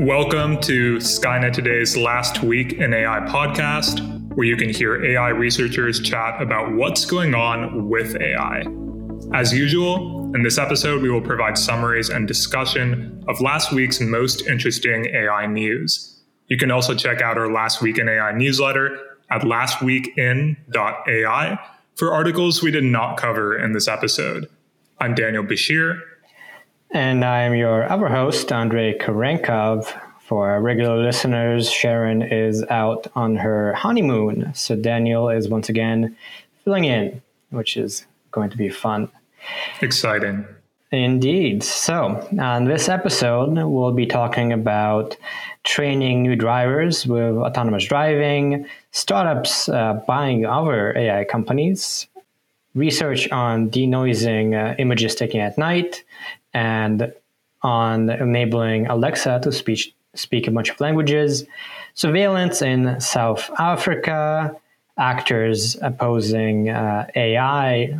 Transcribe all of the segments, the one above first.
Welcome to Skynet Today's Last Week in AI podcast, where you can hear AI researchers chat about what's going on with AI. As usual, in this episode, we will provide summaries and discussion of last week's most interesting AI news. You can also check out our Last Week in AI newsletter at lastweekin.ai for articles we did not cover in this episode. I'm Daniel Bashir, and I'm your other host, Andrei Kurenkov. For our regular listeners, Sharon is out on her honeymoon. So Daniel is once again filling in, which is going to be fun. Exciting. Indeed. So, on this episode, we'll be talking about training new drivers with autonomous driving, startups uh, buying other AI companies, research on denoising uh, images taken at night, and on enabling Alexa to speak, speak a bunch of languages, surveillance in South Africa, actors opposing uh, AI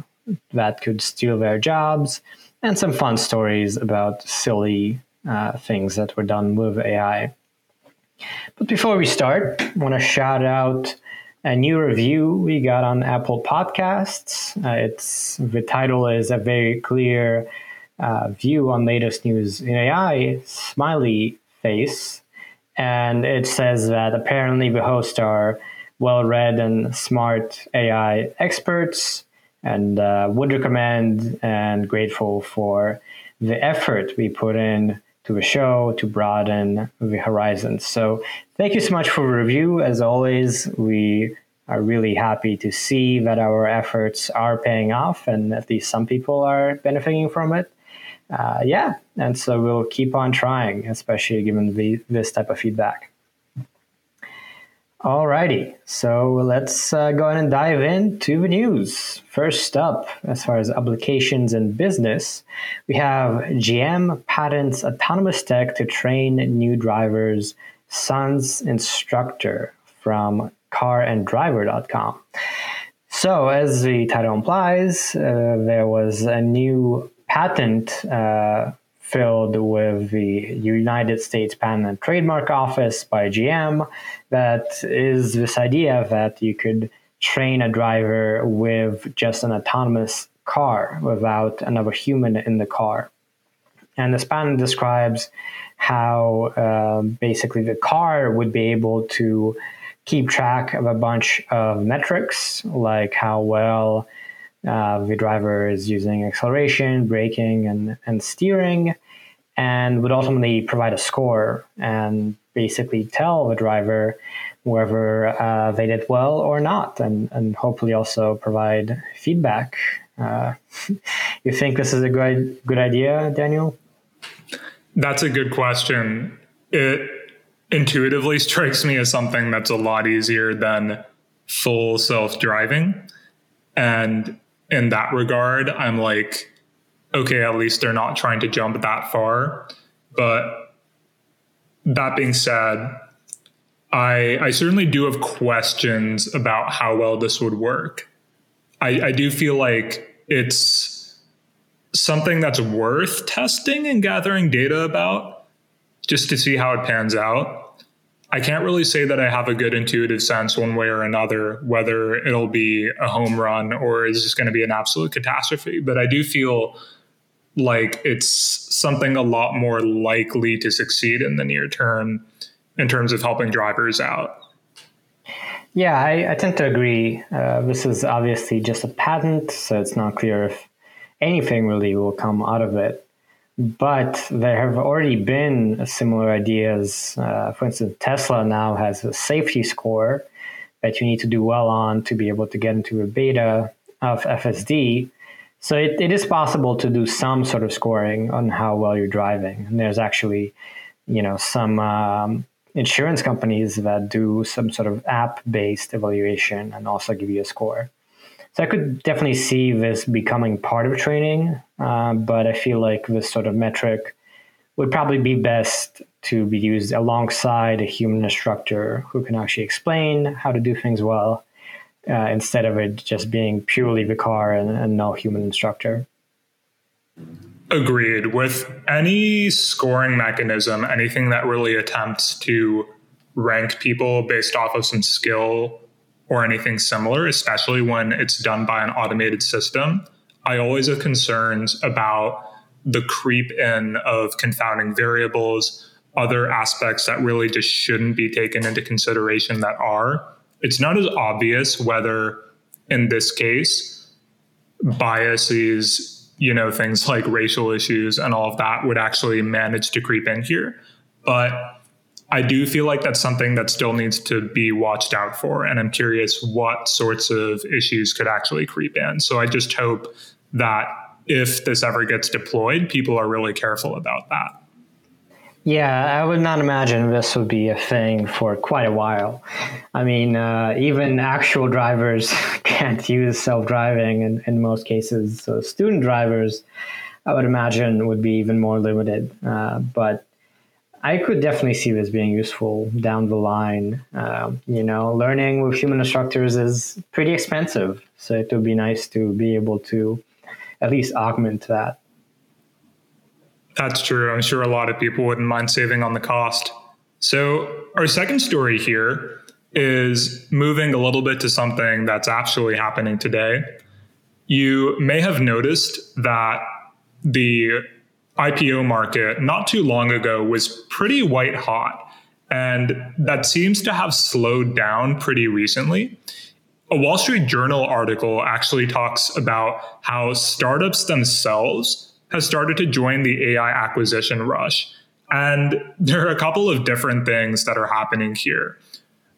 that could steal their jobs, and some fun stories about silly uh, things that were done with AI. But before we start, I want to shout out a new review we got on Apple Podcasts. Uh, it's the title is a very clear uh, view on latest news in AI, smiley face, and it says that apparently the hosts are well-read and smart AI experts, and uh, would recommend and grateful for the effort we put in to the show to broaden the horizons. So thank you so much for the review. As always, we are really happy to see that our efforts are paying off and at least some people are benefiting from it uh, yeah, and so we'll keep on trying, especially given the, this type of feedback. Alrighty, so let's uh, go ahead and dive into the news. First up, as far as applications and business, we have GM patents autonomous tech to train new drivers, Son's instructor from caranddriver.com. So, as the title implies, uh, there was a new patent uh, filled with the United States Patent and Trademark Office by GM that is this idea that you could train a driver with just an autonomous car without another human in the car. And this patent describes how uh, basically the car would be able to keep track of a bunch of metrics, like how well uh, the driver is using acceleration, braking, and, and steering, and would ultimately provide a score and basically tell the driver whether uh, they did well or not, and, and hopefully also provide feedback. Uh, you think this is a good good idea, Daniel? That's a good question. It intuitively strikes me as something that's a lot easier than full self driving. And in that regard, I'm like, okay, at least they're not trying to jump that far. But that being said, I, I certainly do have questions about how well this would work. I, I do feel like it's something that's worth testing and gathering data about just to see how it pans out. I can't really say that I have a good intuitive sense one way or another whether it'll be a home run or is just going to be an absolute catastrophe. But I do feel like it's something a lot more likely to succeed in the near term in terms of helping drivers out. Yeah, I, I tend to agree. Uh, this is obviously just a patent, so it's not clear if anything really will come out of it. But there have already been similar ideas. Uh, for instance, Tesla now has a safety score that you need to do well on to be able to get into a beta of FSD. So it, it is possible to do some sort of scoring on how well you're driving. And there's actually, you know, some um, insurance companies that do some sort of app-based evaluation and also give you a score. So I could definitely see this becoming part of training, uh, but I feel like this sort of metric would probably be best to be used alongside a human instructor who can actually explain how to do things well, uh, instead of it just being purely the car and, and no human instructor. Agreed. With any scoring mechanism, anything that really attempts to rank people based off of some skill or anything similar, especially when it's done by an automated system, I always have concerns about the creep in of confounding variables, other aspects that really just shouldn't be taken into consideration that are. It's not as obvious whether, in this case, biases you know, things like racial issues and all of that would actually manage to creep in here. But I do feel like that's something that still needs to be watched out for. And I'm curious what sorts of issues could actually creep in. So I just hope that if this ever gets deployed, people are really careful about that. Yeah, I would not imagine this would be a thing for quite a while. I mean, uh, even actual drivers can't use self driving in, in most cases. So, student drivers, I would imagine, would be even more limited. Uh, but I could definitely see this being useful down the line. Uh, you know, learning with human instructors is pretty expensive. So, it would be nice to be able to at least augment that. That's true. I'm sure a lot of people wouldn't mind saving on the cost. So, our second story here is moving a little bit to something that's actually happening today. You may have noticed that the IPO market not too long ago was pretty white hot, and that seems to have slowed down pretty recently. A Wall Street Journal article actually talks about how startups themselves have started to join the AI acquisition rush. And there are a couple of different things that are happening here.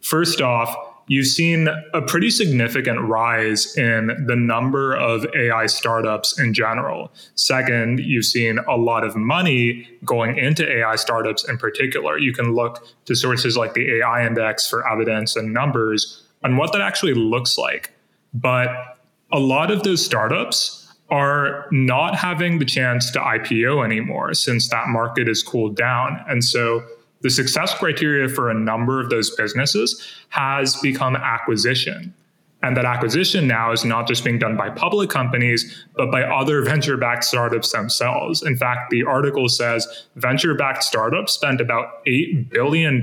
First off, you've seen a pretty significant rise in the number of AI startups in general. Second, you've seen a lot of money going into AI startups in particular. You can look to sources like the AI Index for evidence and numbers on what that actually looks like. But a lot of those startups are not having the chance to IPO anymore since that market has cooled down. And so the success criteria for a number of those businesses has become acquisition. And that acquisition now is not just being done by public companies, but by other venture backed startups themselves. In fact, the article says venture backed startups spent about $8 billion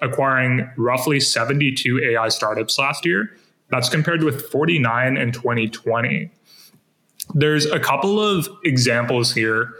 acquiring roughly 72 AI startups last year. That's compared with 49 in 2020. There's a couple of examples here.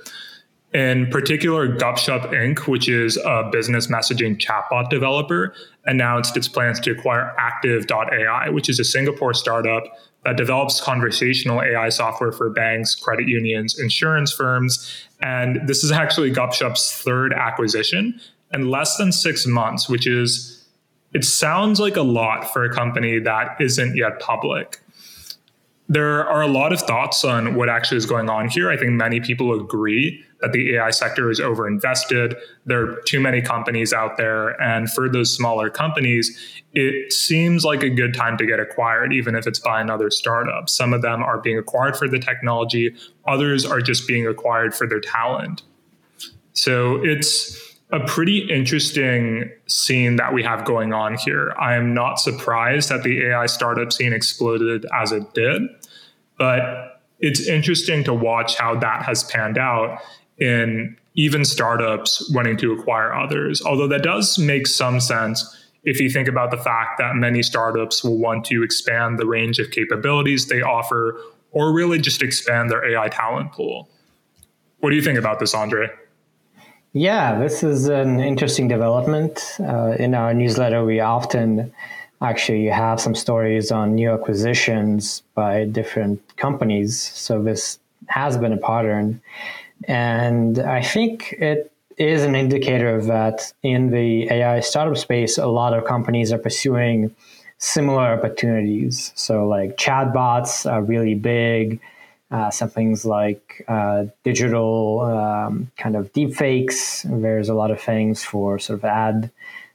In particular, Gupshup Inc., which is a business messaging chatbot developer, announced its plans to acquire Active.ai, which is a Singapore startup that develops conversational AI software for banks, credit unions, insurance firms. And this is actually Gupshup's third acquisition in less than six months, which is, it sounds like a lot for a company that isn't yet public there are a lot of thoughts on what actually is going on here. I think many people agree that the AI sector is overinvested. There are too many companies out there. And for those smaller companies, it seems like a good time to get acquired, even if it's by another startup. Some of them are being acquired for the technology, others are just being acquired for their talent. So it's a pretty interesting scene that we have going on here. I am not surprised that the AI startup scene exploded as it did, but it's interesting to watch how that has panned out in even startups wanting to acquire others. Although that does make some sense if you think about the fact that many startups will want to expand the range of capabilities they offer or really just expand their AI talent pool. What do you think about this, Andre? Yeah, this is an interesting development. Uh, in our newsletter, we often actually have some stories on new acquisitions by different companies. So this has been a pattern. And I think it is an indicator that in the AI startup space, a lot of companies are pursuing similar opportunities. So, like chatbots are really big uh, some things like uh, digital um, kind of deepfakes. There's a lot of things for sort of ad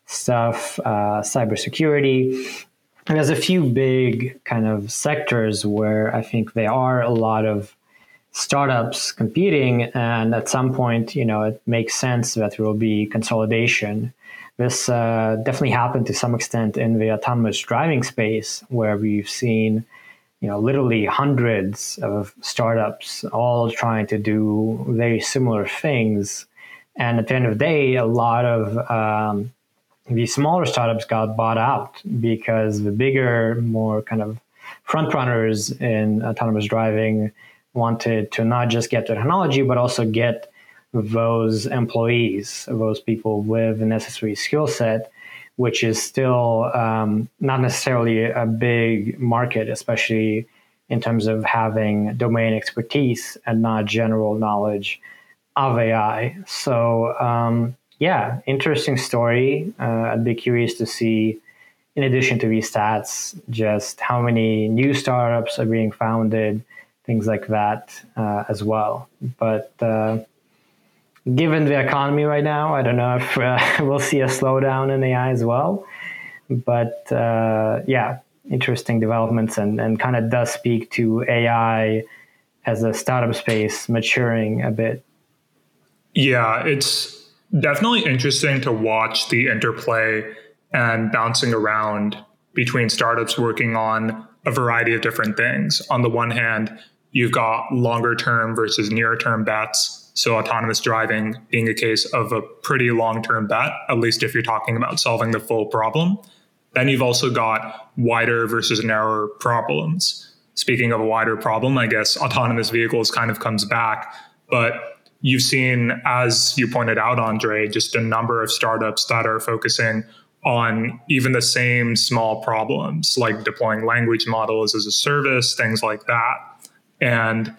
stuff, uh, cybersecurity. There's a few big kind of sectors where I think there are a lot of startups competing, and at some point, you know, it makes sense that there will be consolidation. This uh, definitely happened to some extent in the autonomous driving space, where we've seen you know, literally hundreds of startups all trying to do very similar things. And at the end of the day, a lot of um, these smaller startups got bought out because the bigger, more kind of front runners in autonomous driving wanted to not just get technology, but also get those employees, those people with the necessary skill set which is still um, not necessarily a big market, especially in terms of having domain expertise and not general knowledge of AI. So, um, yeah, interesting story. Uh, I'd be curious to see, in addition to these stats, just how many new startups are being founded, things like that uh, as well. But uh, given the economy right now, I don't know if uh, we'll see a slowdown in AI as well. But uh, yeah, interesting developments and, and kind of does speak to AI as a startup space maturing a bit. Yeah, it's definitely interesting to watch the interplay and bouncing around between startups working on a variety of different things. On the one hand, you've got longer term versus near term bets so autonomous driving being a case of a pretty long term bet, at least if you're talking about solving the full problem. Then you've also got wider versus narrower problems. Speaking of a wider problem, I guess autonomous vehicles kind of comes back, but you've seen, as you pointed out, Andre, just a number of startups that are focusing on even the same small problems like deploying language models as a service, things like that. And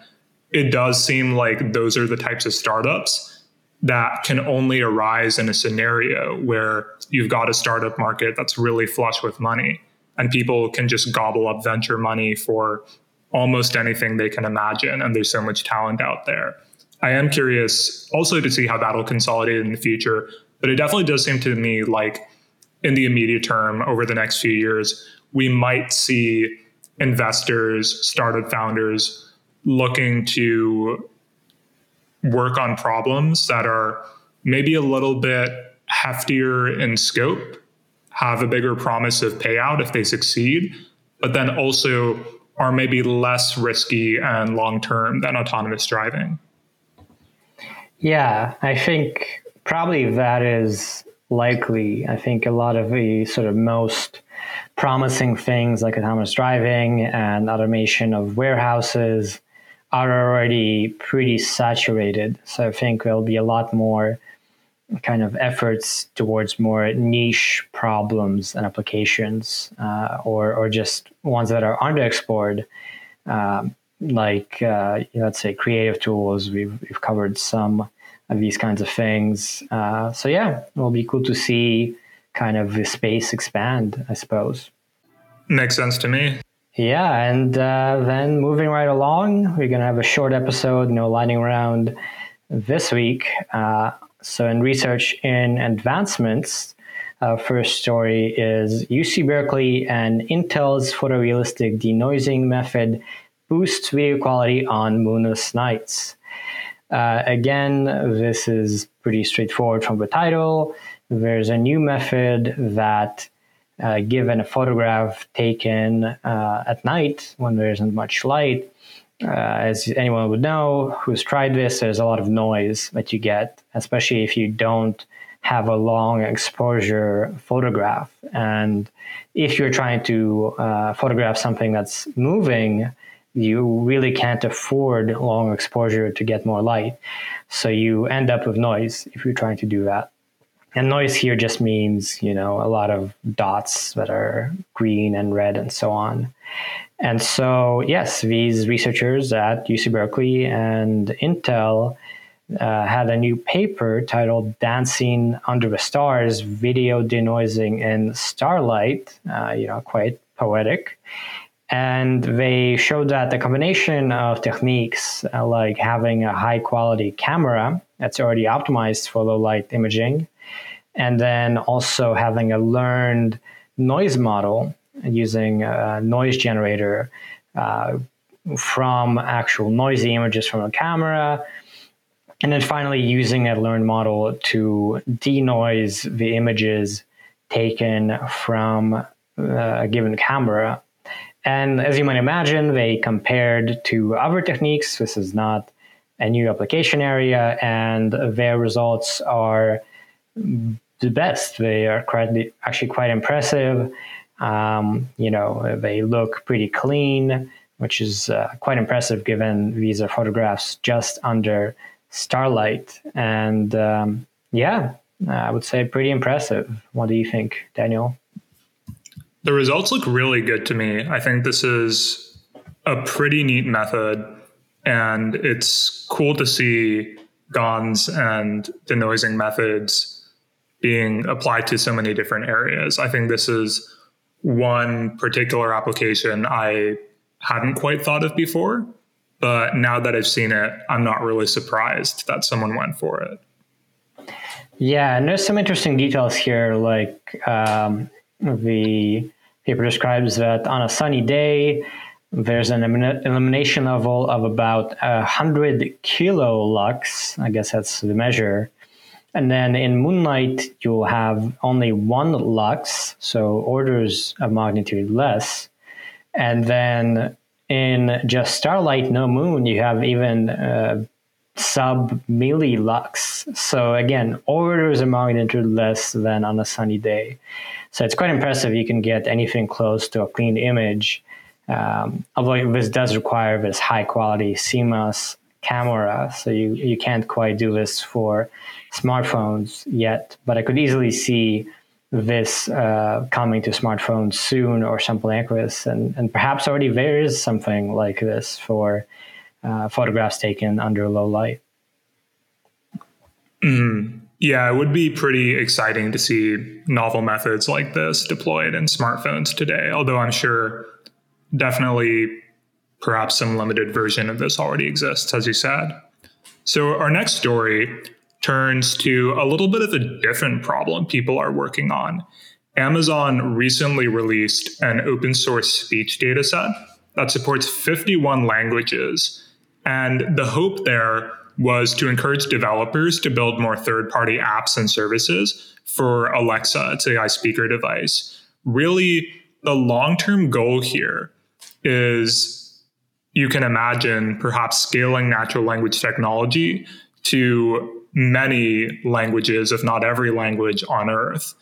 it does seem like those are the types of startups that can only arise in a scenario where you've got a startup market that's really flush with money and people can just gobble up venture money for almost anything they can imagine and there's so much talent out there. I am curious also to see how that'll consolidate in the future but it definitely does seem to me like in the immediate term over the next few years we might see investors startup founders looking to work on problems that are maybe a little bit heftier in scope, have a bigger promise of payout if they succeed, but then also are maybe less risky and long term than autonomous driving. Yeah, I think probably that is likely. I think a lot of the sort of most promising things like autonomous driving and automation of warehouses are already pretty saturated. So I think there'll be a lot more kind of efforts towards more niche problems and applications, uh, or or just ones that are underexplored, um, like uh, let's say creative tools. We've we've covered some of these kinds of things. Uh, so yeah, it'll be cool to see kind of the space expand. I suppose. Makes sense to me. Yeah, and uh, then moving right along, we're going to have a short episode, no lightning round this week. Uh, so, in research in advancements, uh, first story is UC Berkeley and Intel's photorealistic denoising method boosts video quality on moonless nights. Uh, again, this is pretty straightforward from the title. There's a new method that uh, given a photograph taken uh, at night when there isn't much light, uh, as anyone would know who's tried this, there's a lot of noise that you get, especially if you don't have a long exposure photograph. And if you're trying to uh, photograph something that's moving, you really can't afford long exposure to get more light. So you end up with noise if you're trying to do that. And noise here just means, you know, a lot of dots that are green and red and so on. And so, yes, these researchers at UC Berkeley and Intel uh, had a new paper titled Dancing Under the Stars Video Denoising in Starlight, uh, you know, quite poetic. And they showed that the combination of techniques, uh, like having a high quality camera that's already optimized for low light imaging, and then also having a learned noise model using a noise generator uh, from actual noisy images from a camera. And then finally, using a learned model to denoise the images taken from uh, a given camera. And as you might imagine, they compared to other techniques. This is not a new application area, and their results are the best. They are quite, actually quite impressive. Um, you know, they look pretty clean, which is uh, quite impressive given these are photographs just under starlight. And um, yeah, I would say pretty impressive. What do you think, Daniel? The results look really good to me. I think this is a pretty neat method, and it's cool to see GANs and denoising methods being applied to so many different areas. I think this is one particular application I hadn't quite thought of before, but now that I've seen it, I'm not really surprised that someone went for it. Yeah, and there's some interesting details here, like um, the paper describes that on a sunny day, there's an illumination level of about 100 kilolux. I guess that's the measure. And then in moonlight, you'll have only one lux, so orders of magnitude less. And then in just starlight, no moon, you have even uh, sub millilux. So again, orders of magnitude less than on a sunny day. So it's quite impressive. You can get anything close to a clean image. Um, although this does require this high quality CMOS camera, so you, you can't quite do this for smartphones yet. But I could easily see this uh, coming to smartphones soon or something like this. And, and perhaps already there is something like this for uh, photographs taken under low light. Mm-hmm. Yeah, it would be pretty exciting to see novel methods like this deployed in smartphones today, although I'm sure definitely perhaps some limited version of this already exists, as you said. So, our next story turns to a little bit of a different problem people are working on. Amazon recently released an open source speech dataset that supports 51 languages and the hope there was to encourage developers to build more third party apps and services for Alexa, its AI speaker device. Really, the long term goal here is you can imagine perhaps scaling natural language technology to many languages, if not every language on Earth.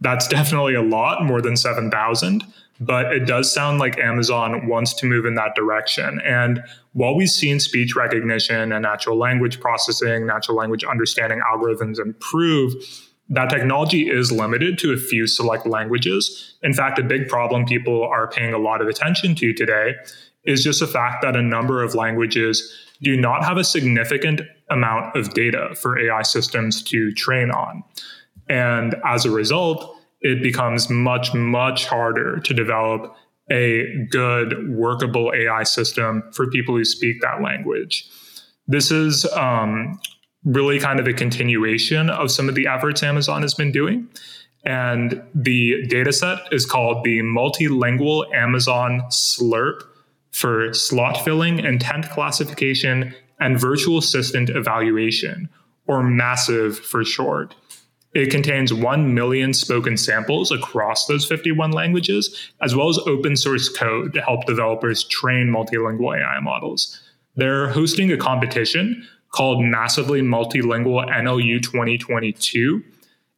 That's definitely a lot, more than 7,000 but it does sound like Amazon wants to move in that direction. And while we've seen speech recognition and natural language processing, natural language understanding algorithms improve, that technology is limited to a few select languages. In fact, a big problem people are paying a lot of attention to today is just the fact that a number of languages do not have a significant amount of data for AI systems to train on. And as a result, it becomes much, much harder to develop a good, workable AI system for people who speak that language. This is um, really kind of a continuation of some of the efforts Amazon has been doing. And the data set is called the Multilingual Amazon SLURP for slot filling, intent classification, and virtual assistant evaluation, or MASSIVE for short. It contains 1 million spoken samples across those 51 languages, as well as open source code to help developers train multilingual AI models. They're hosting a competition called Massively Multilingual NLU 2022.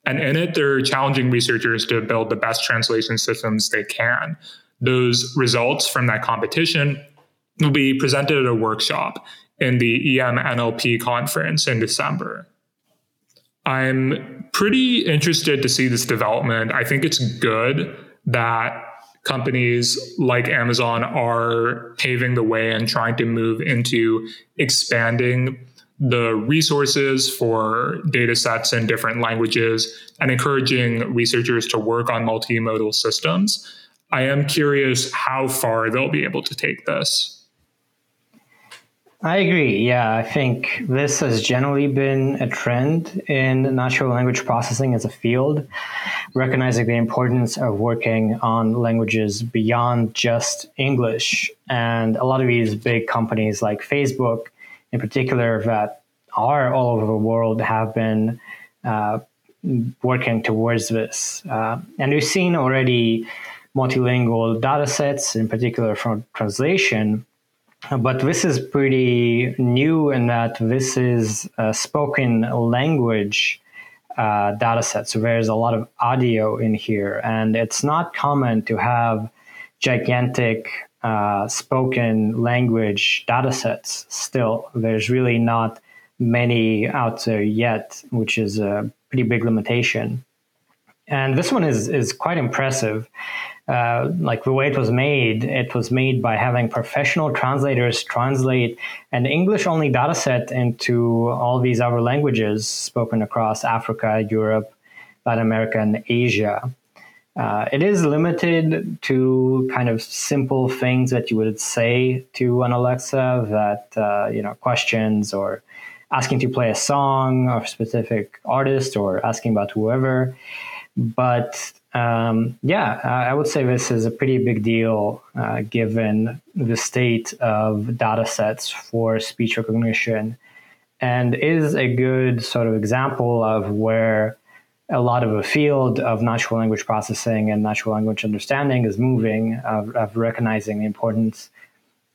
And in it, they're challenging researchers to build the best translation systems they can. Those results from that competition will be presented at a workshop in the EM NLP conference in December. I'm pretty interested to see this development. I think it's good that companies like Amazon are paving the way and trying to move into expanding the resources for data sets in different languages and encouraging researchers to work on multimodal systems. I am curious how far they'll be able to take this. I agree. Yeah, I think this has generally been a trend in natural language processing as a field, recognizing the importance of working on languages beyond just English. And a lot of these big companies like Facebook, in particular, that are all over the world, have been uh, working towards this. Uh, and we've seen already multilingual data sets, in particular for translation. But this is pretty new in that this is a spoken language uh, data set. So there's a lot of audio in here, and it's not common to have gigantic uh, spoken language data sets still. There's really not many out there yet, which is a pretty big limitation. And this one is, is quite impressive. Uh, like the way it was made, it was made by having professional translators translate an English only data set into all these other languages spoken across Africa, Europe, Latin America, and Asia. Uh, it is limited to kind of simple things that you would say to an Alexa that, uh, you know, questions or asking to play a song of a specific artist or asking about whoever. But um, yeah, I would say this is a pretty big deal uh, given the state of data sets for speech recognition and is a good sort of example of where a lot of a field of natural language processing and natural language understanding is moving, of, of recognizing the importance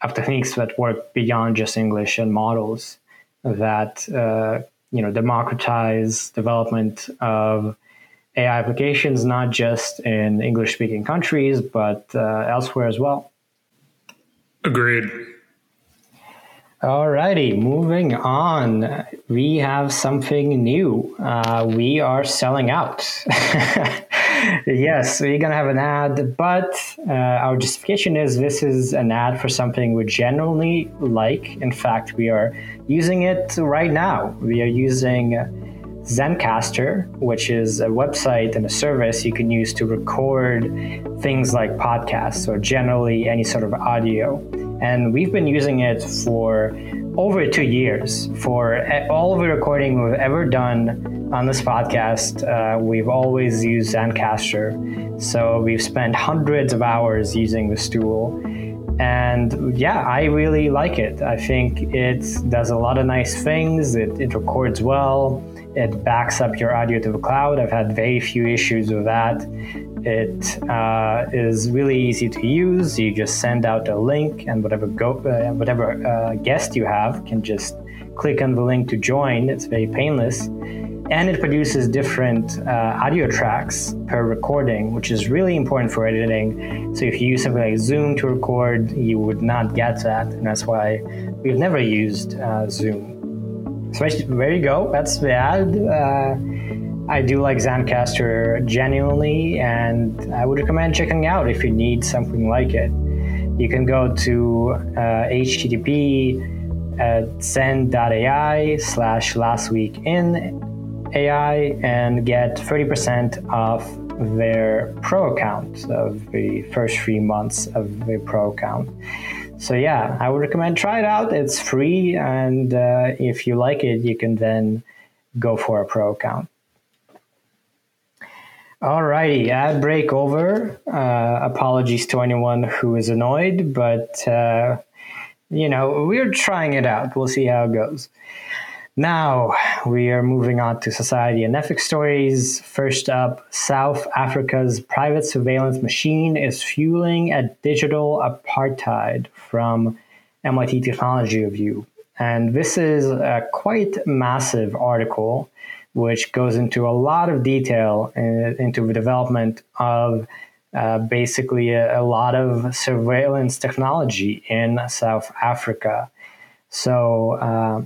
of techniques that work beyond just English and models that uh, you know democratize development of AI applications, not just in English-speaking countries, but uh, elsewhere as well. Agreed. Alrighty, moving on. We have something new. Uh, we are selling out. yes, we're gonna have an ad, but uh, our justification is this is an ad for something we genuinely like. In fact, we are using it right now. We are using Zencastr, which is a website and a service you can use to record things like podcasts or generally any sort of audio. And we've been using it for over two years. For all of the recording we've ever done on this podcast, uh, we've always used Zencastr. So we've spent hundreds of hours using this tool. And yeah, I really like it. I think it does a lot of nice things. It, it records well. It backs up your audio to the cloud. I've had very few issues with that. It uh, is really easy to use. You just send out a link, and whatever go, uh, whatever uh, guest you have can just click on the link to join. It's very painless, and it produces different uh, audio tracks per recording, which is really important for editing. So if you use something like Zoom to record, you would not get that, and that's why we've never used uh, Zoom. So there you go. That's the ad. Uh, I do like Zencastr genuinely, and I would recommend checking out if you need something like it. You can go to uh, http at zen.ai slash last week in AI and get 30% off their pro account of the first three months of the pro account. So yeah, I would recommend try it out. It's free, and uh, if you like it, you can then go for a pro account. Alrighty, ad break over. Uh, apologies to anyone who is annoyed, but uh, you know we're trying it out. We'll see how it goes. Now we are moving on to society and ethics stories. First up, South Africa's private surveillance machine is fueling a digital apartheid from MIT Technology Review. And this is a quite massive article which goes into a lot of detail in, into the development of uh, basically a, a, lot of surveillance technology in South Africa. So, uh,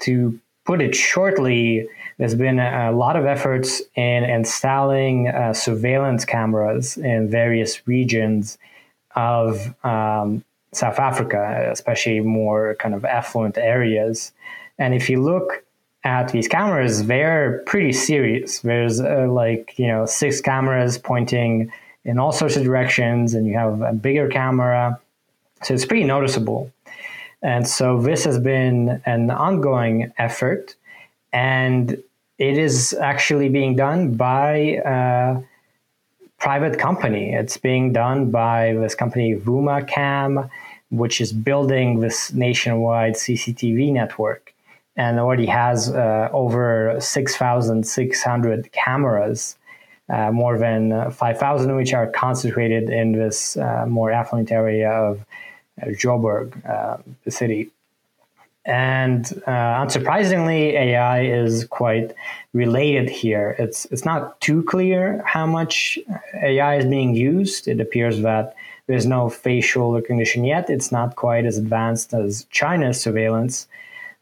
to put it shortly, there's been a, lot of efforts in installing uh, surveillance cameras in various regions of um, South Africa, especially more kind of affluent areas. And if you look at these cameras, they're pretty serious. There's uh, like, you know, six cameras pointing in all sorts of directions, and you have a bigger camera. So it's pretty noticeable. And so this has been an ongoing effort, and it is actually being done by a private company. It's being done by this company VumaCam, which is building this nationwide CCTV network and already has uh, over 6,600 cameras uh, more than 5,000 which are concentrated in this uh, more affluent area of uh, Joburg, uh, the city. And uh, unsurprisingly, AI is quite related here. It's it's not too clear how much AI is being used. It appears that there's no facial recognition yet. It's not quite as advanced as China's surveillance,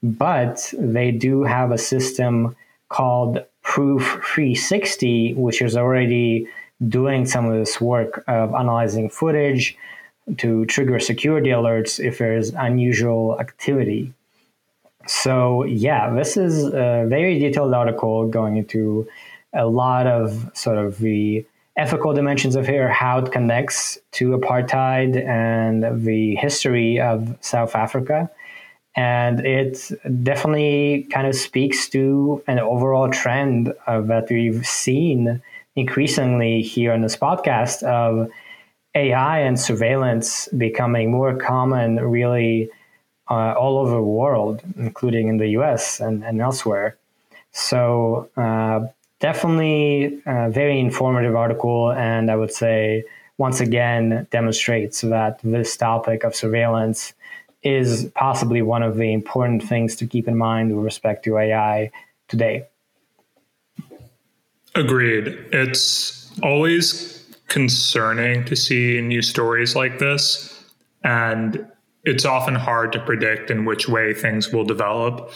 but they do have a system called Proof 360, which is already doing some of this work of analyzing footage to trigger security alerts if there's unusual activity. So, yeah, this is a very detailed article going into a lot of sort of the ethical dimensions of here, how it connects to apartheid and the history of South Africa. And it definitely kind of speaks to an overall trend that we've seen increasingly here on this podcast of AI and surveillance becoming more common, really uh, all over the world, including in the US and, and elsewhere. So, uh, definitely a very informative article. And I would say, once again, demonstrates that this topic of surveillance is possibly one of the important things to keep in mind with respect to AI today. Agreed. It's always concerning to see new stories like this. And it's often hard to predict in which way things will develop.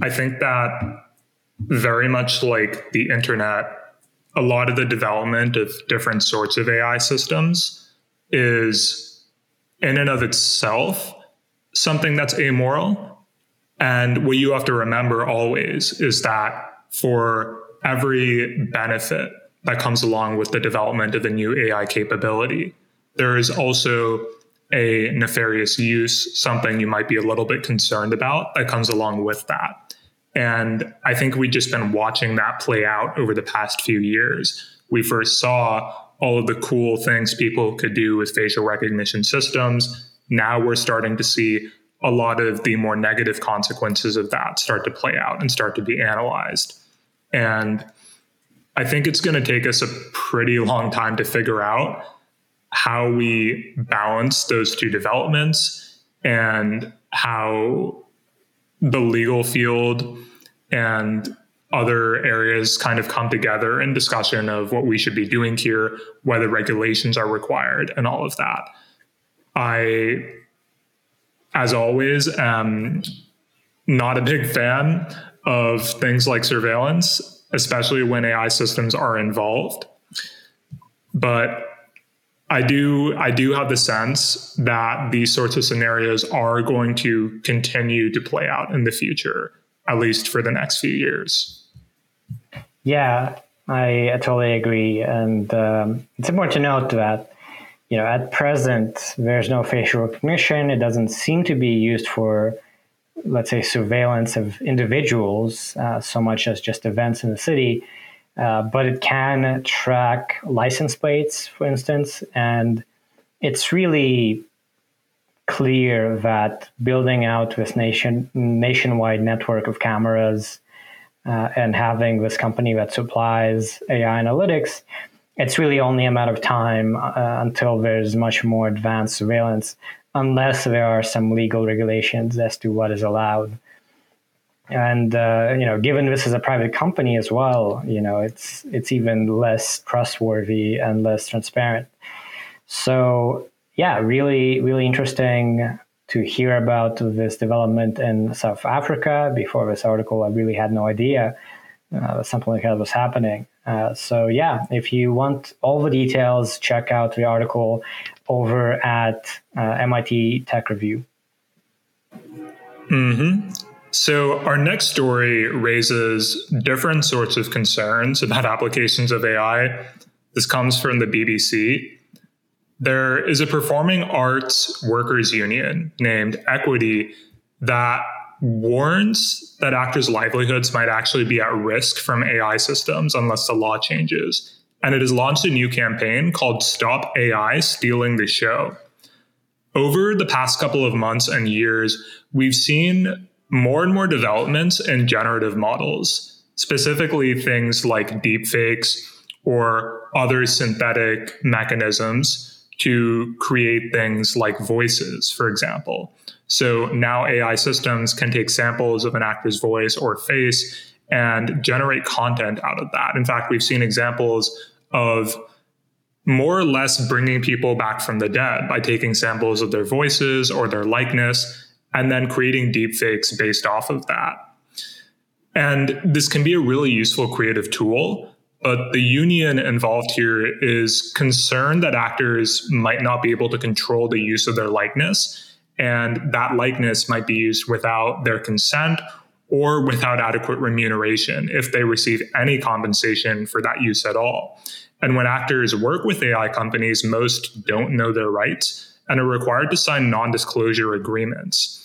I think that very much like the internet, a lot of the development of different sorts of AI systems is in and of itself something that's amoral. And what you have to remember always is that for every benefit that comes along with the development of a new AI capability, there is also a nefarious use, something you might be a little bit concerned about that comes along with that. And I think we've just been watching that play out over the past few years. We first saw all of the cool things people could do with facial recognition systems. Now we're starting to see a lot of the more negative consequences of that start to play out and start to be analyzed. And I think it's going to take us a pretty long time to figure out how we balance those two developments and how the legal field and other areas kind of come together in discussion of what we should be doing here, whether regulations are required, and all of that. I, as always, am not a big fan of things like surveillance, especially when AI systems are involved. But I do I do have the sense that these sorts of scenarios are going to continue to play out in the future, at least for the next few years. Yeah, I, I totally agree, and um, it's important to note that you know at present there's no facial recognition. It doesn't seem to be used for let's say surveillance of individuals uh, so much as just events in the city uh, but it can track license plates, for instance, and it's really clear that building out this nation nationwide network of cameras uh, and having this company that supplies AI analytics, it's really only a matter of time uh, until there's much more advanced surveillance, unless there are some legal regulations as to what is allowed. And uh, you know given this is a private company as well you know it's it's even less trustworthy and less transparent. So yeah really really interesting to hear about this development in south africa before this article. I really had no idea uh, something like that was happening. Uh, so yeah if you want all the details check out the article over at uh, mit tech review mm-hmm so, our next story raises different sorts of concerns about applications of AI. This comes from the BBC. There is a performing arts workers union named Equity that warns that actors' livelihoods might actually be at risk from AI systems unless the law changes. And it has launched a new campaign called Stop AI Stealing the Show. Over the past couple of months and years, we've seen more and more developments in generative models, specifically things like deepfakes or other synthetic mechanisms to create things like voices, for example. So now AI systems can take samples of an actor's voice or face and generate content out of that. In fact, we've seen examples of more or less bringing people back from the dead by taking samples of their voices or their likeness and then creating deepfakes based off of that. And this can be a really useful creative tool, but the union involved here is concerned that actors might not be able to control the use of their likeness, and that likeness might be used without their consent or without adequate remuneration if they receive any compensation for that use at all. And when actors work with AI companies, most don't know their rights and are required to sign non disclosure agreements.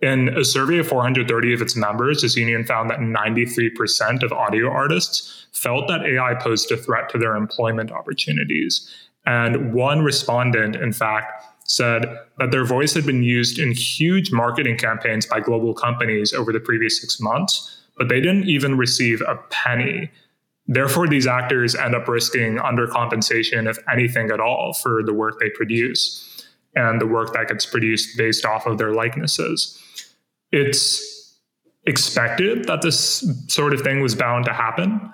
In a survey of 430 of its members, this union found that 93% of audio artists felt that AI posed a threat to their employment opportunities. And one respondent, in fact, said that their voice had been used in huge marketing campaigns by global companies over the previous six months, but they didn't even receive a penny. Therefore, these actors end up risking undercompensation, if anything at all, for the work they produce and the work that gets produced based off of their likenesses. It's expected that this sort of thing was bound to happen.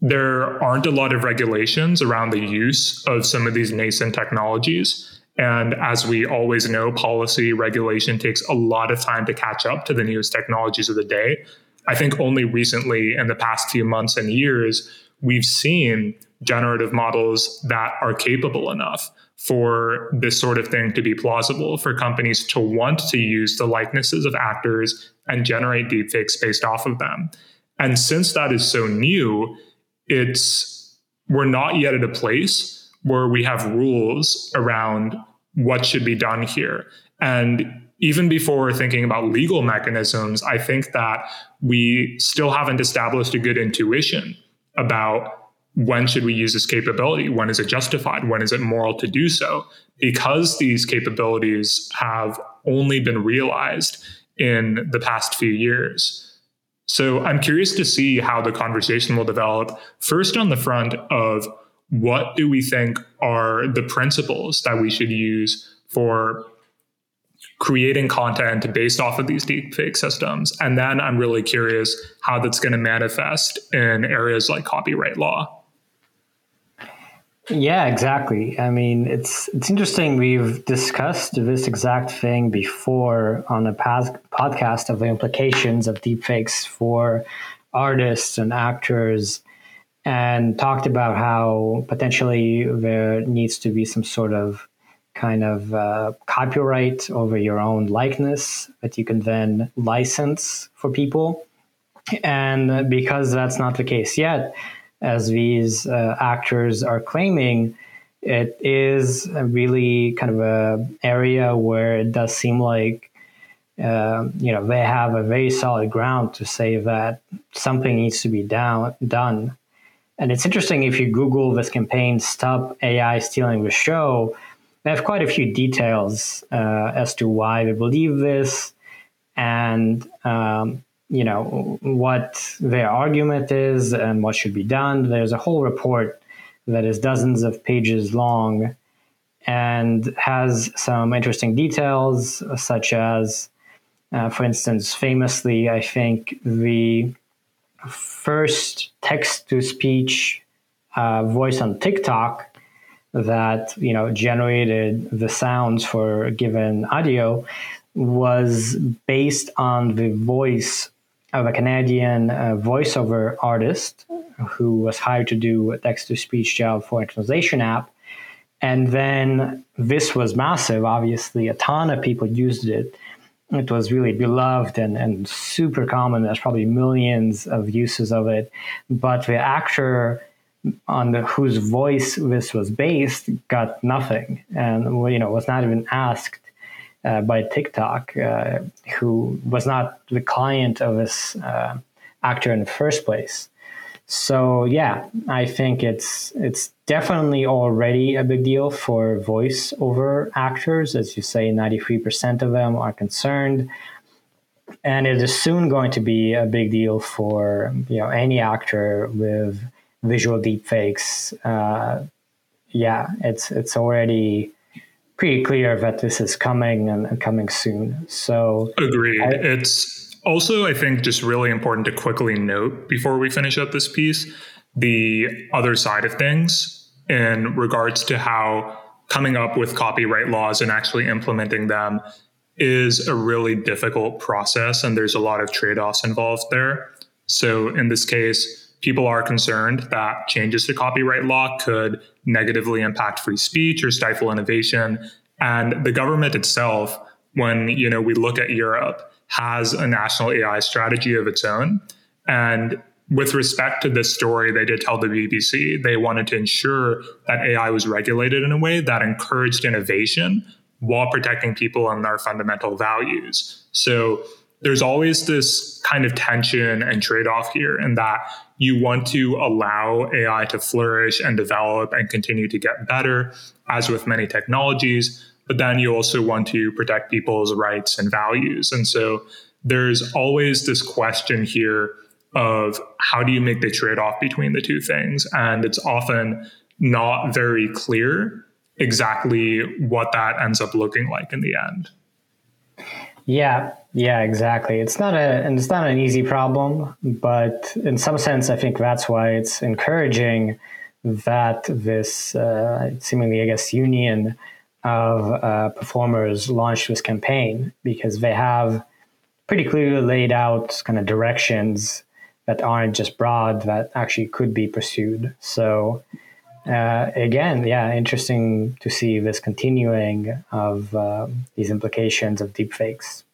There aren't a lot of regulations around the use of some of these nascent technologies. And as we always know, policy regulation takes a lot of time to catch up to the newest technologies of the day. I think only recently, in the past few months and years, we've seen generative models that are capable enough for this sort of thing to be plausible, for companies to want to use the likenesses of actors and generate deepfakes based off of them. And since that is so new, it's we're not yet at a place where we have rules around what should be done here. And even before thinking about legal mechanisms, I think that we still haven't established a good intuition about when should we use this capability? When is it justified? When is it moral to do so? Because these capabilities have only been realized in the past few years. So I'm curious to see how the conversation will develop. First, on the front of what do we think are the principles that we should use for creating content based off of these deepfake systems? And then I'm really curious how that's going to manifest in areas like copyright law. Yeah, exactly. I mean, it's it's interesting. We've discussed this exact thing before on a past podcast of the implications of deepfakes for artists and actors, and talked about how potentially there needs to be some sort of kind of uh, copyright over your own likeness that you can then license for people. And because that's not the case yet, as these uh, actors are claiming, it is really kind of a area where it does seem like uh, you know they have a very solid ground to say that something needs to be down, done. And it's interesting if you Google this campaign "Stop AI Stealing the Show," they have quite a few details uh, as to why they believe this, and um, you know what their argument is and what should be done. There's a whole report that is dozens of pages long and has some interesting details, such as, uh, for instance, famously, I think the first text to speech uh, voice on TikTok that you know generated the sounds for a given audio was based on the voice of a Canadian uh, voiceover artist who was hired to do a text to speech job for a translation app. And then this was massive. Obviously, a ton of people used it. It was really beloved and, and super common. There's probably millions of uses of it. But the actor on the, whose voice this was based got nothing and you know was not even asked uh, by TikTok, uh, who was not the client of this uh, actor in the first place. So yeah, I think it's it's definitely already a big deal for voice over actors, as you say, ninety three percent of them are concerned, and it is soon going to be a big deal for you know any actor with visual deepfakes. Uh, yeah, it's it's already pretty clear that this is coming and, and coming soon. So agreed. I, it's also, I think, just really important to quickly note before we finish up this piece the other side of things in regards to how coming up with copyright laws and actually implementing them is a really difficult process and there's a lot of trade-offs involved there. So in this case, people are concerned that changes to copyright law could negatively impact free speech or stifle innovation. And the government itself, when you know we look at Europe, has a national AI strategy of its own. And with respect to this story, they did tell the BBC they wanted to ensure that AI was regulated in a way that encouraged innovation while protecting people and their fundamental values. So there's always this kind of tension and trade off here in that you want to allow AI to flourish and develop and continue to get better, as with many technologies. But then you also want to protect people's rights and values. And so there's always this question here of how do you make the trade off between the two things? And it's often not very clear exactly what that ends up looking like in the end. Yeah, yeah, exactly. It's not a and it's not an easy problem, but in some sense, I think that's why it's encouraging that this uh, seemingly, I guess, union of uh, performers launched this campaign because they have pretty clearly laid out kind of directions that aren't just broad that actually could be pursued. So uh, again, yeah, interesting to see this continuing of uh, these implications of deepfakes.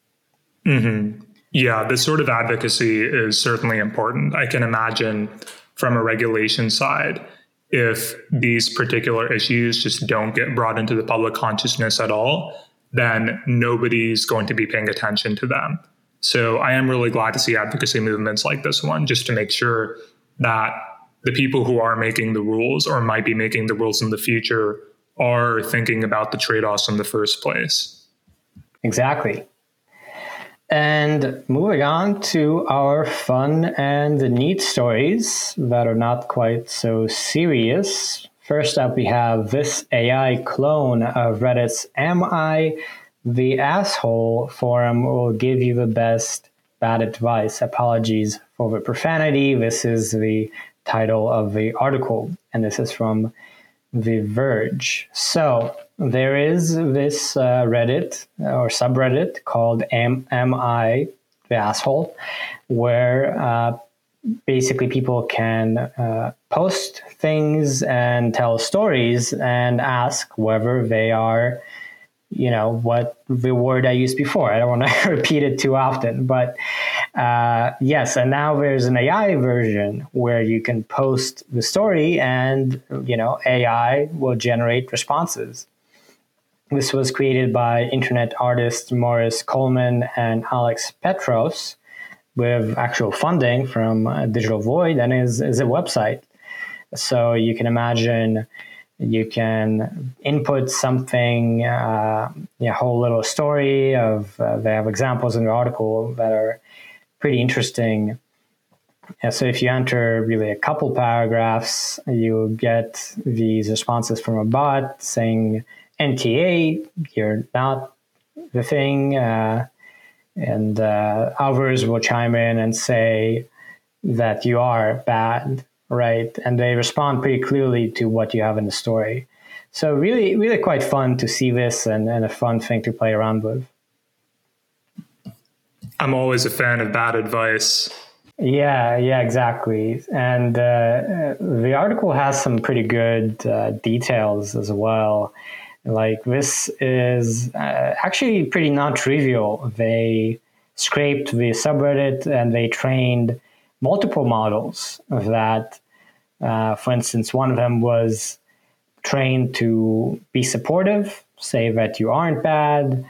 Mm-hmm. Yeah, this sort of advocacy is certainly important. I can imagine from a regulation side, if these particular issues just don't get brought into the public consciousness at all, then nobody's going to be paying attention to them. So I am really glad to see advocacy movements like this one, just to make sure that the people who are making the rules or might be making the rules in the future are thinking about the trade offs in the first place. Exactly. And moving on to our fun and neat stories that are not quite so serious. First up, we have this AI clone of Reddit's Am I the Asshole forum will give you the best bad advice. Apologies for the profanity. This is the title of the article, and this is from The Verge. So there is this uh, Reddit or subreddit called Am, Am I the Asshole, where uh, basically people can uh, post things and tell stories and ask whether they are you know what the word I used before. I don't want to repeat it too often, but uh, yes. And now there's an AI version where you can post the story, and you know AI will generate responses. This was created by internet artists Morris Kolman and Alex Petros with actual funding from uh, Digital Void and is, is a website. So you can imagine you can input something, uh, a whole little story of, uh, they have examples in the article that are pretty interesting. So if you enter really a couple paragraphs, you get these responses from a bot saying, NTA, you're not the thing. Uh, and uh, others will chime in and say that you are bad right? And they respond pretty clearly to what you have in the story. So really, really quite fun to see this and, and a fun thing to play around with. I'm always a fan of bad advice. Yeah, yeah, exactly. And uh, the article has some pretty good uh, details as well. Like this is uh, actually pretty non-trivial. They scraped the subreddit and they trained multiple models that uh, for instance, one of them was trained to be supportive, say that you aren't bad.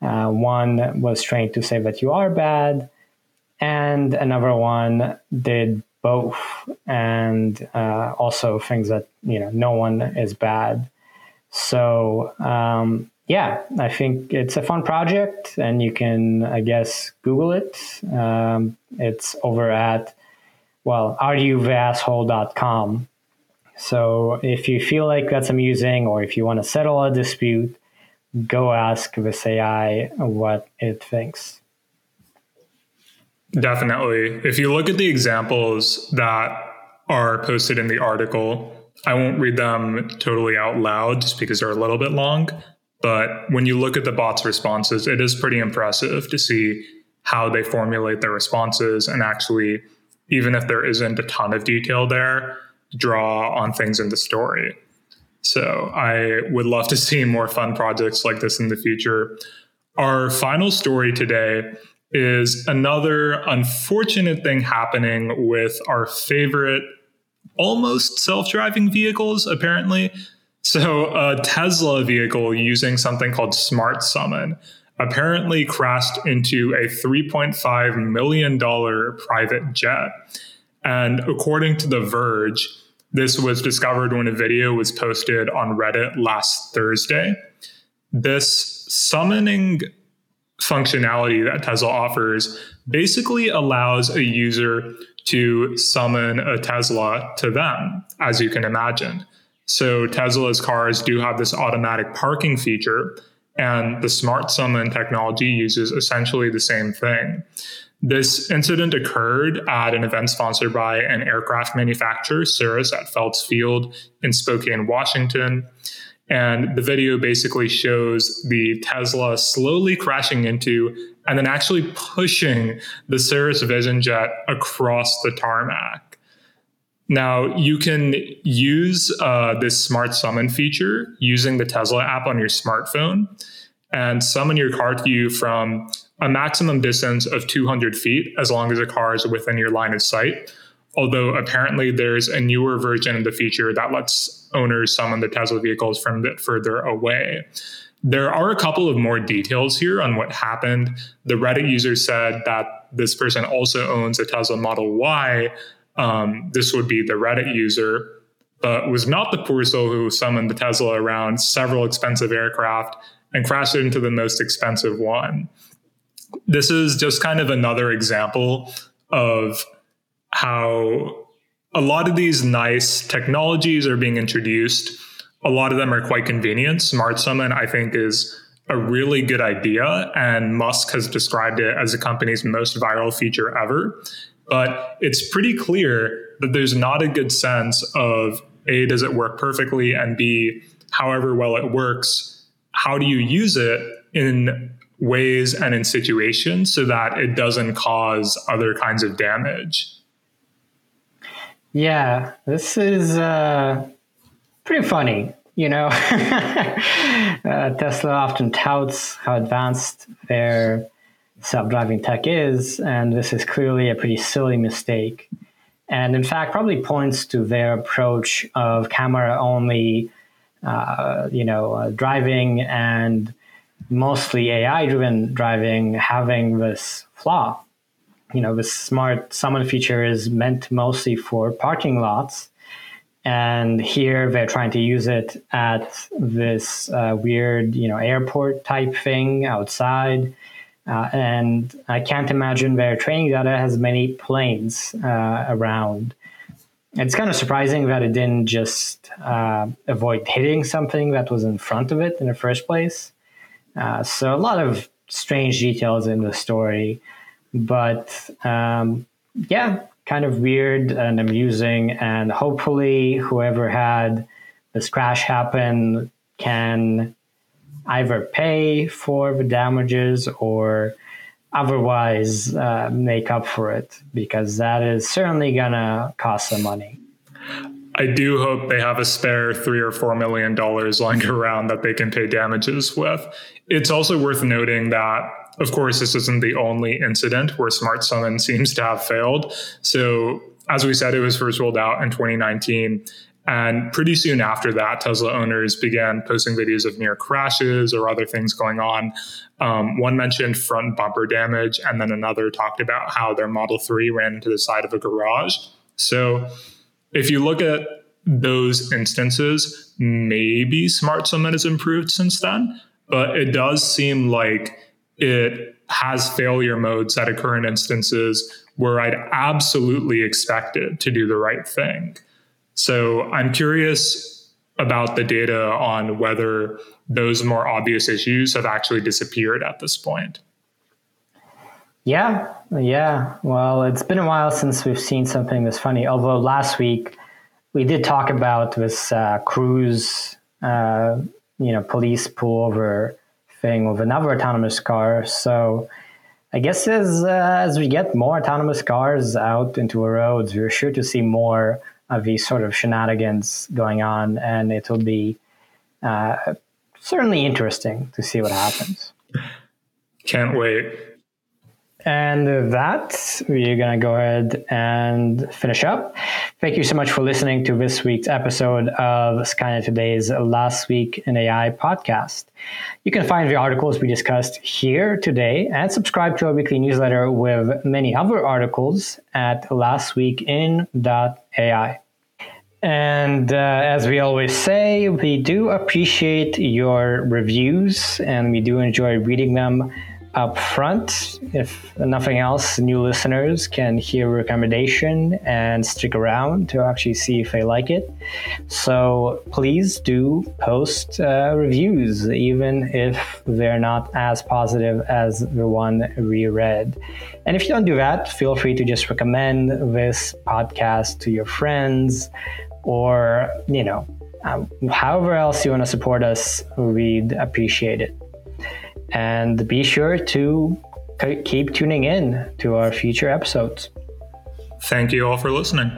Uh, one was trained to say that you are bad. And another one did both and uh, also things that, you know, no one is bad. So, um, yeah, I think it's a fun project and you can, I guess, Google it. Um, it's over at well, areyoutheasshole.com. So if you feel like that's amusing or if you want to settle a dispute, go ask this AI what it thinks. Definitely. If you look at the examples that are posted in the article, I won't read them totally out loud just because they're a little bit long. But when you look at the bot's responses, it is pretty impressive to see how they formulate their responses and actually, even if there isn't a ton of detail there, draw on things in the story. So I would love to see more fun projects like this in the future. Our final story today is another unfortunate thing happening with our favorite almost self driving vehicles, apparently. So, a Tesla vehicle using something called Smart Summon apparently crashed into a $3.5 million private jet. And according to The Verge, this was discovered when a video was posted on Reddit last Thursday. This summoning functionality that Tesla offers basically allows a user to summon a Tesla to them, as you can imagine. So Tesla's cars do have this automatic parking feature, and the smart summon technology uses essentially the same thing. This incident occurred at an event sponsored by an aircraft manufacturer, Cirrus, at Felts Field in Spokane, Washington. And the video basically shows the Tesla slowly crashing into and then actually pushing the Cirrus Vision Jet across the tarmac. Now, you can use uh, this smart summon feature using the Tesla app on your smartphone and summon your car to you from a maximum distance of 200 feet as long as the car is within your line of sight. Although apparently there's a newer version of the feature that lets owners summon the Tesla vehicles from a bit further away. There are a couple of more details here on what happened. The Reddit user said that this person also owns a Tesla Model Y. Um, this would be the Reddit user, but was not the poor soul who summoned the Tesla around several expensive aircraft and crashed it into the most expensive one. This is just kind of another example of how a lot of these nice technologies are being introduced. A lot of them are quite convenient. Smart Summon, I think, is a really good idea, and Musk has described it as the company's most viral feature ever. But it's pretty clear that there's not a good sense of A, does it work perfectly? And B, however well it works, how do you use it in ways and in situations so that it doesn't cause other kinds of damage? Yeah, this is uh, pretty funny. You know, uh, Tesla often touts how advanced their self driving tech is, and this is clearly a pretty silly mistake. And in fact, probably points to their approach of camera only, uh, you know, uh, driving and mostly AI driven driving having this flaw you know, the smart summon feature is meant mostly for parking lots. And here they're trying to use it at this uh, weird, you know, airport type thing outside. Uh, and I can't imagine their training data has many planes uh, around. It's kind of surprising that it didn't just uh, avoid hitting something that was in front of it in the first place. Uh, so a lot of strange details in the story but um, yeah, kind of weird and amusing. And hopefully, whoever had this crash happen can either pay for the damages or otherwise uh, make up for it because that is certainly gonna cost some money. I do hope they have a spare three or four million dollars lying around that they can pay damages with. It's also worth noting that of course, this isn't the only incident where Smart Summon seems to have failed. So, as we said, it was first rolled out in 2019. And pretty soon after that, Tesla owners began posting videos of near crashes or other things going on. Um, one mentioned front bumper damage, and then another talked about how their Model 3 ran into the side of a garage. So, if you look at those instances, maybe Smart Summon has improved since then, but it does seem like it has failure modes at current instances where I'd absolutely expect it to do the right thing. So I'm curious about the data on whether those more obvious issues have actually disappeared at this point. Yeah, yeah. Well, it's been a while since we've seen something this funny. Although last week we did talk about this uh, cruise, uh, you know, police pullover thing with another autonomous car. So I guess as uh, as we get more autonomous cars out into the roads, we're sure to see more of these sort of shenanigans going on, and it will be uh, certainly interesting to see what happens. Can't wait. And with that, we're going to go ahead and finish up. Thank you so much for listening to this week's episode of Skynet Today's Last Week in AI podcast. You can find the articles we discussed here today and subscribe to our weekly newsletter with many other articles at lastweekin.ai. And uh, as we always say, we do appreciate your reviews and we do enjoy reading them up front. If nothing else, new listeners can hear recommendation and stick around to actually see if they like it. So please do post uh, reviews, even if they're not as positive as the one we read. And if you don't do that, feel free to just recommend this podcast to your friends or, you know, um, however else you want to support us, we'd appreciate it. And be sure to keep tuning in to our future episodes. Thank you all for listening.